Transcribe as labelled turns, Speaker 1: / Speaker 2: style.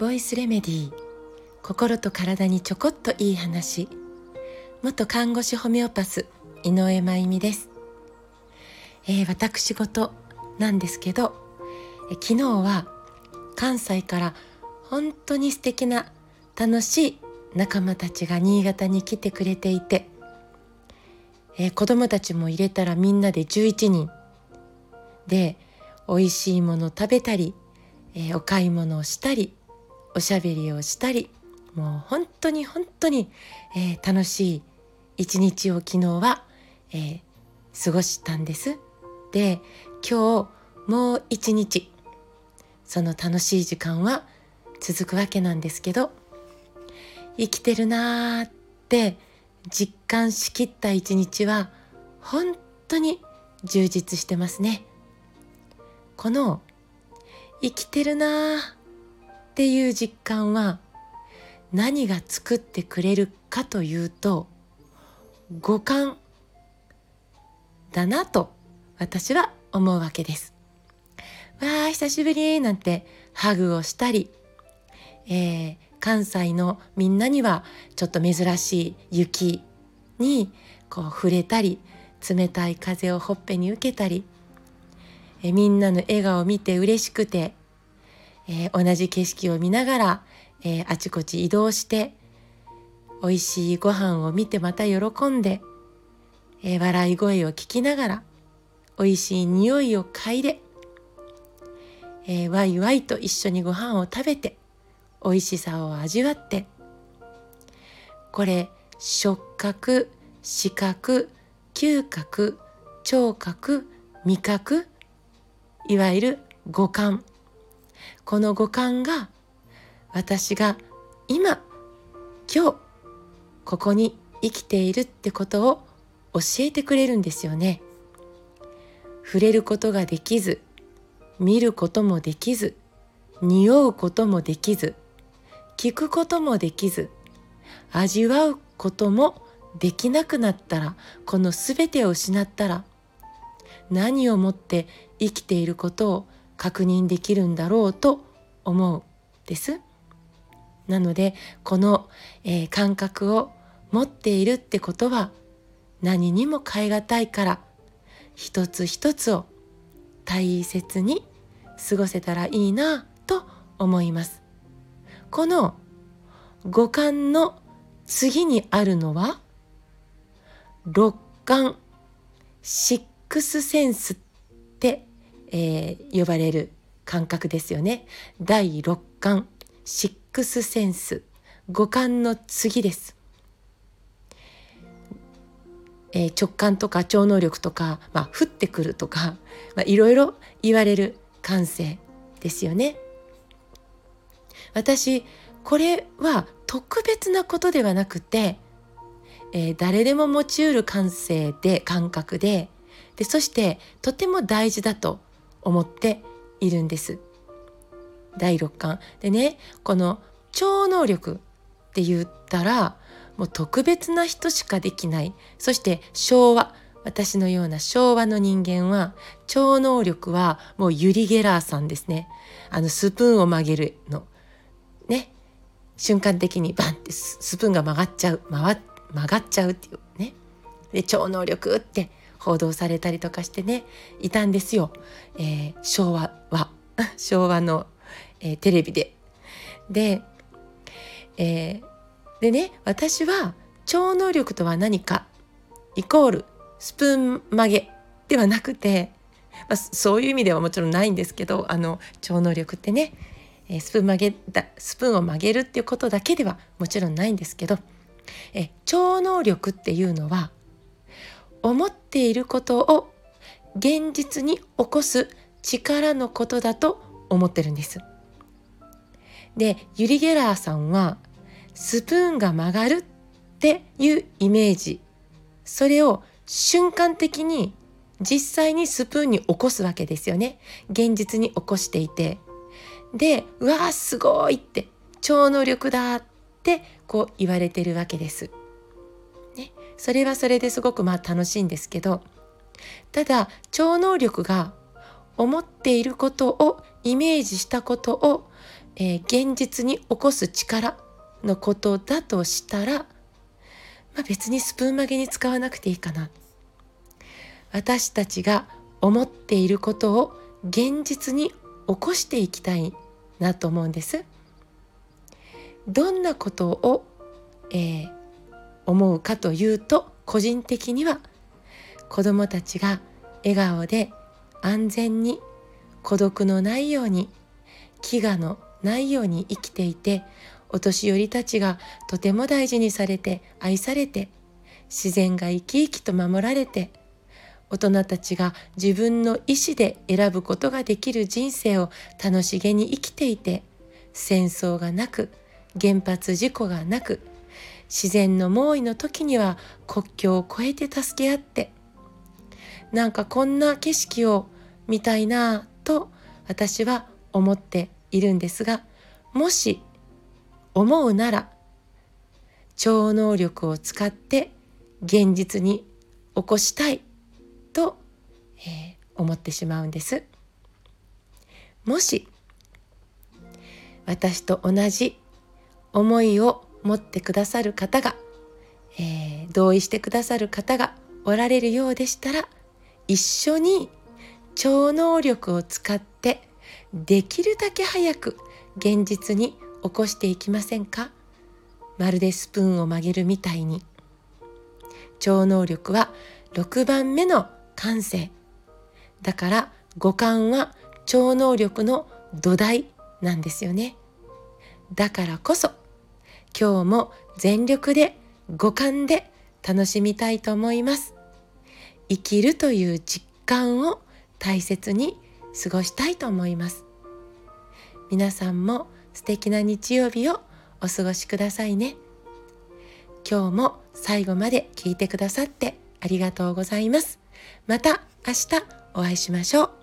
Speaker 1: ボイスレメディー。心と体にちょこっといい話。元看護師ホメオパス井上真由美です、えー、私事なんですけど、え昨日は関西から本当に素敵な楽しい仲間たちが新潟に来てくれていて、えー、子供たちも入れたらみんなで11人。で美味しいもの食べたり、えー、お買い物をしたりおしゃべりをしたりもう本当に本当に、えー、楽しい一日を昨日は、えー、過ごしたんです。で今日もう一日その楽しい時間は続くわけなんですけど生きてるなーって実感しきった一日は本当に充実してますね。この生きてるなーっていう実感は何が作ってくれるかというと五感だなと私は思うわけです。わあ久しぶりなんてハグをしたり、えー、関西のみんなにはちょっと珍しい雪にこう触れたり冷たい風をほっぺに受けたり、え、みんなの笑顔を見て嬉しくてえー、同じ景色を見ながら、えー、あちこち移動して美味しいご飯を見てまた喜んで、えー、笑い声を聞きながら美味しい匂いを嗅いで、えワイワイと一緒にご飯を食べて美味しさを味わってこれ触覚視覚嗅覚聴覚味覚いわゆる五感この五感が私が今今日ここに生きているってことを教えてくれるんですよね。触れることができず見ることもできず匂うこともできず聞くこともできず味わうこともできなくなったらこの全てを失ったら何をもって生きていることを確認できるんだろうと思うです。なのでこの、えー、感覚を持っているってことは何にも代え難いから一つ一つを大切に過ごせたらいいなと思います。この五感の次にあるのは六感シックスセンスってえー、呼ばれる感覚ですよね。第六感。シックスセンス。五感の次です、えー、直感とか超能力とか、まあ、降ってくるとか、まあ、いろいろ言われる感性ですよね。私これは特別なことではなくて、えー、誰でも持ちうる感性で感覚ででそしてとても大事だと思っているんです。第六感。でねこの超能力って言ったらもう特別な人しかできない。そして昭和。私のような昭和の人間は超能力はもうユリ・ゲラーさんですね。あのスプーンを曲げるの。ね。瞬間的にバンってスプーンが曲がっちゃう。曲がっちゃうっていうね。で超能力って報道されたりとかしてねいたんですよ、えー、昭和は 昭和の、えー、テレビで。で,、えー、でね私は超能力とは何かイコールスプーン曲げではなくて、まあ、そういう意味ではもちろんないんですけどあの超能力ってねスプーン曲げだスプーンを曲げるっていうことだけではもちろんないんですけどえ超能力っていうのは思っていることを現実に起こす力のことだと思ってるんです。でユリ・ゲラーさんはスプーンが曲がるっていうイメージそれを瞬間的に実際にスプーンに起こすわけですよね現実に起こしていてでうわーすごいって超能力だってこう言われてるわけです。それはそれですごくまあ楽しいんですけどただ超能力が思っていることをイメージしたことを、えー、現実に起こす力のことだとしたら、まあ、別にスプーン曲げに使わなくていいかな。私たちが思っていることを現実に起こしていきたいなと思うんです。どんなことを、えー、思うかというと個人的には子どもたちが笑顔で安全に孤独のないように飢餓のないように生きていてお年寄りたちがとても大事にされて愛されて自然が生き生きと守られて大人たちが自分の意思で選ぶことができる人生を楽しげに生きていて戦争がなく原発事故がなく自然の猛威の時には国境を越えて助け合ってなんかこんな景色を見たいなと私は思っているんですがもし思うなら超能力を使って現実に起こしたいと、えー、思ってしまうんです。もし私と同じ思いを持ってくださる方が、えー、同意してくださる方がおられるようでしたら一緒に超能力を使ってできるだけ早く現実に起こしていきませんか？まるでスプーンを曲げるみたいに。超能力は6番目の感性。だから五感は超能力の土台なんですよね。だからこそ今日も全力で五感で楽しみたいと思います。生きるという実感を大切に過ごしたいと思います。皆さんも素敵な日曜日をお過ごしくださいね。今日も最後まで聞いてくださってありがとうございます。また明日お会いしましょう。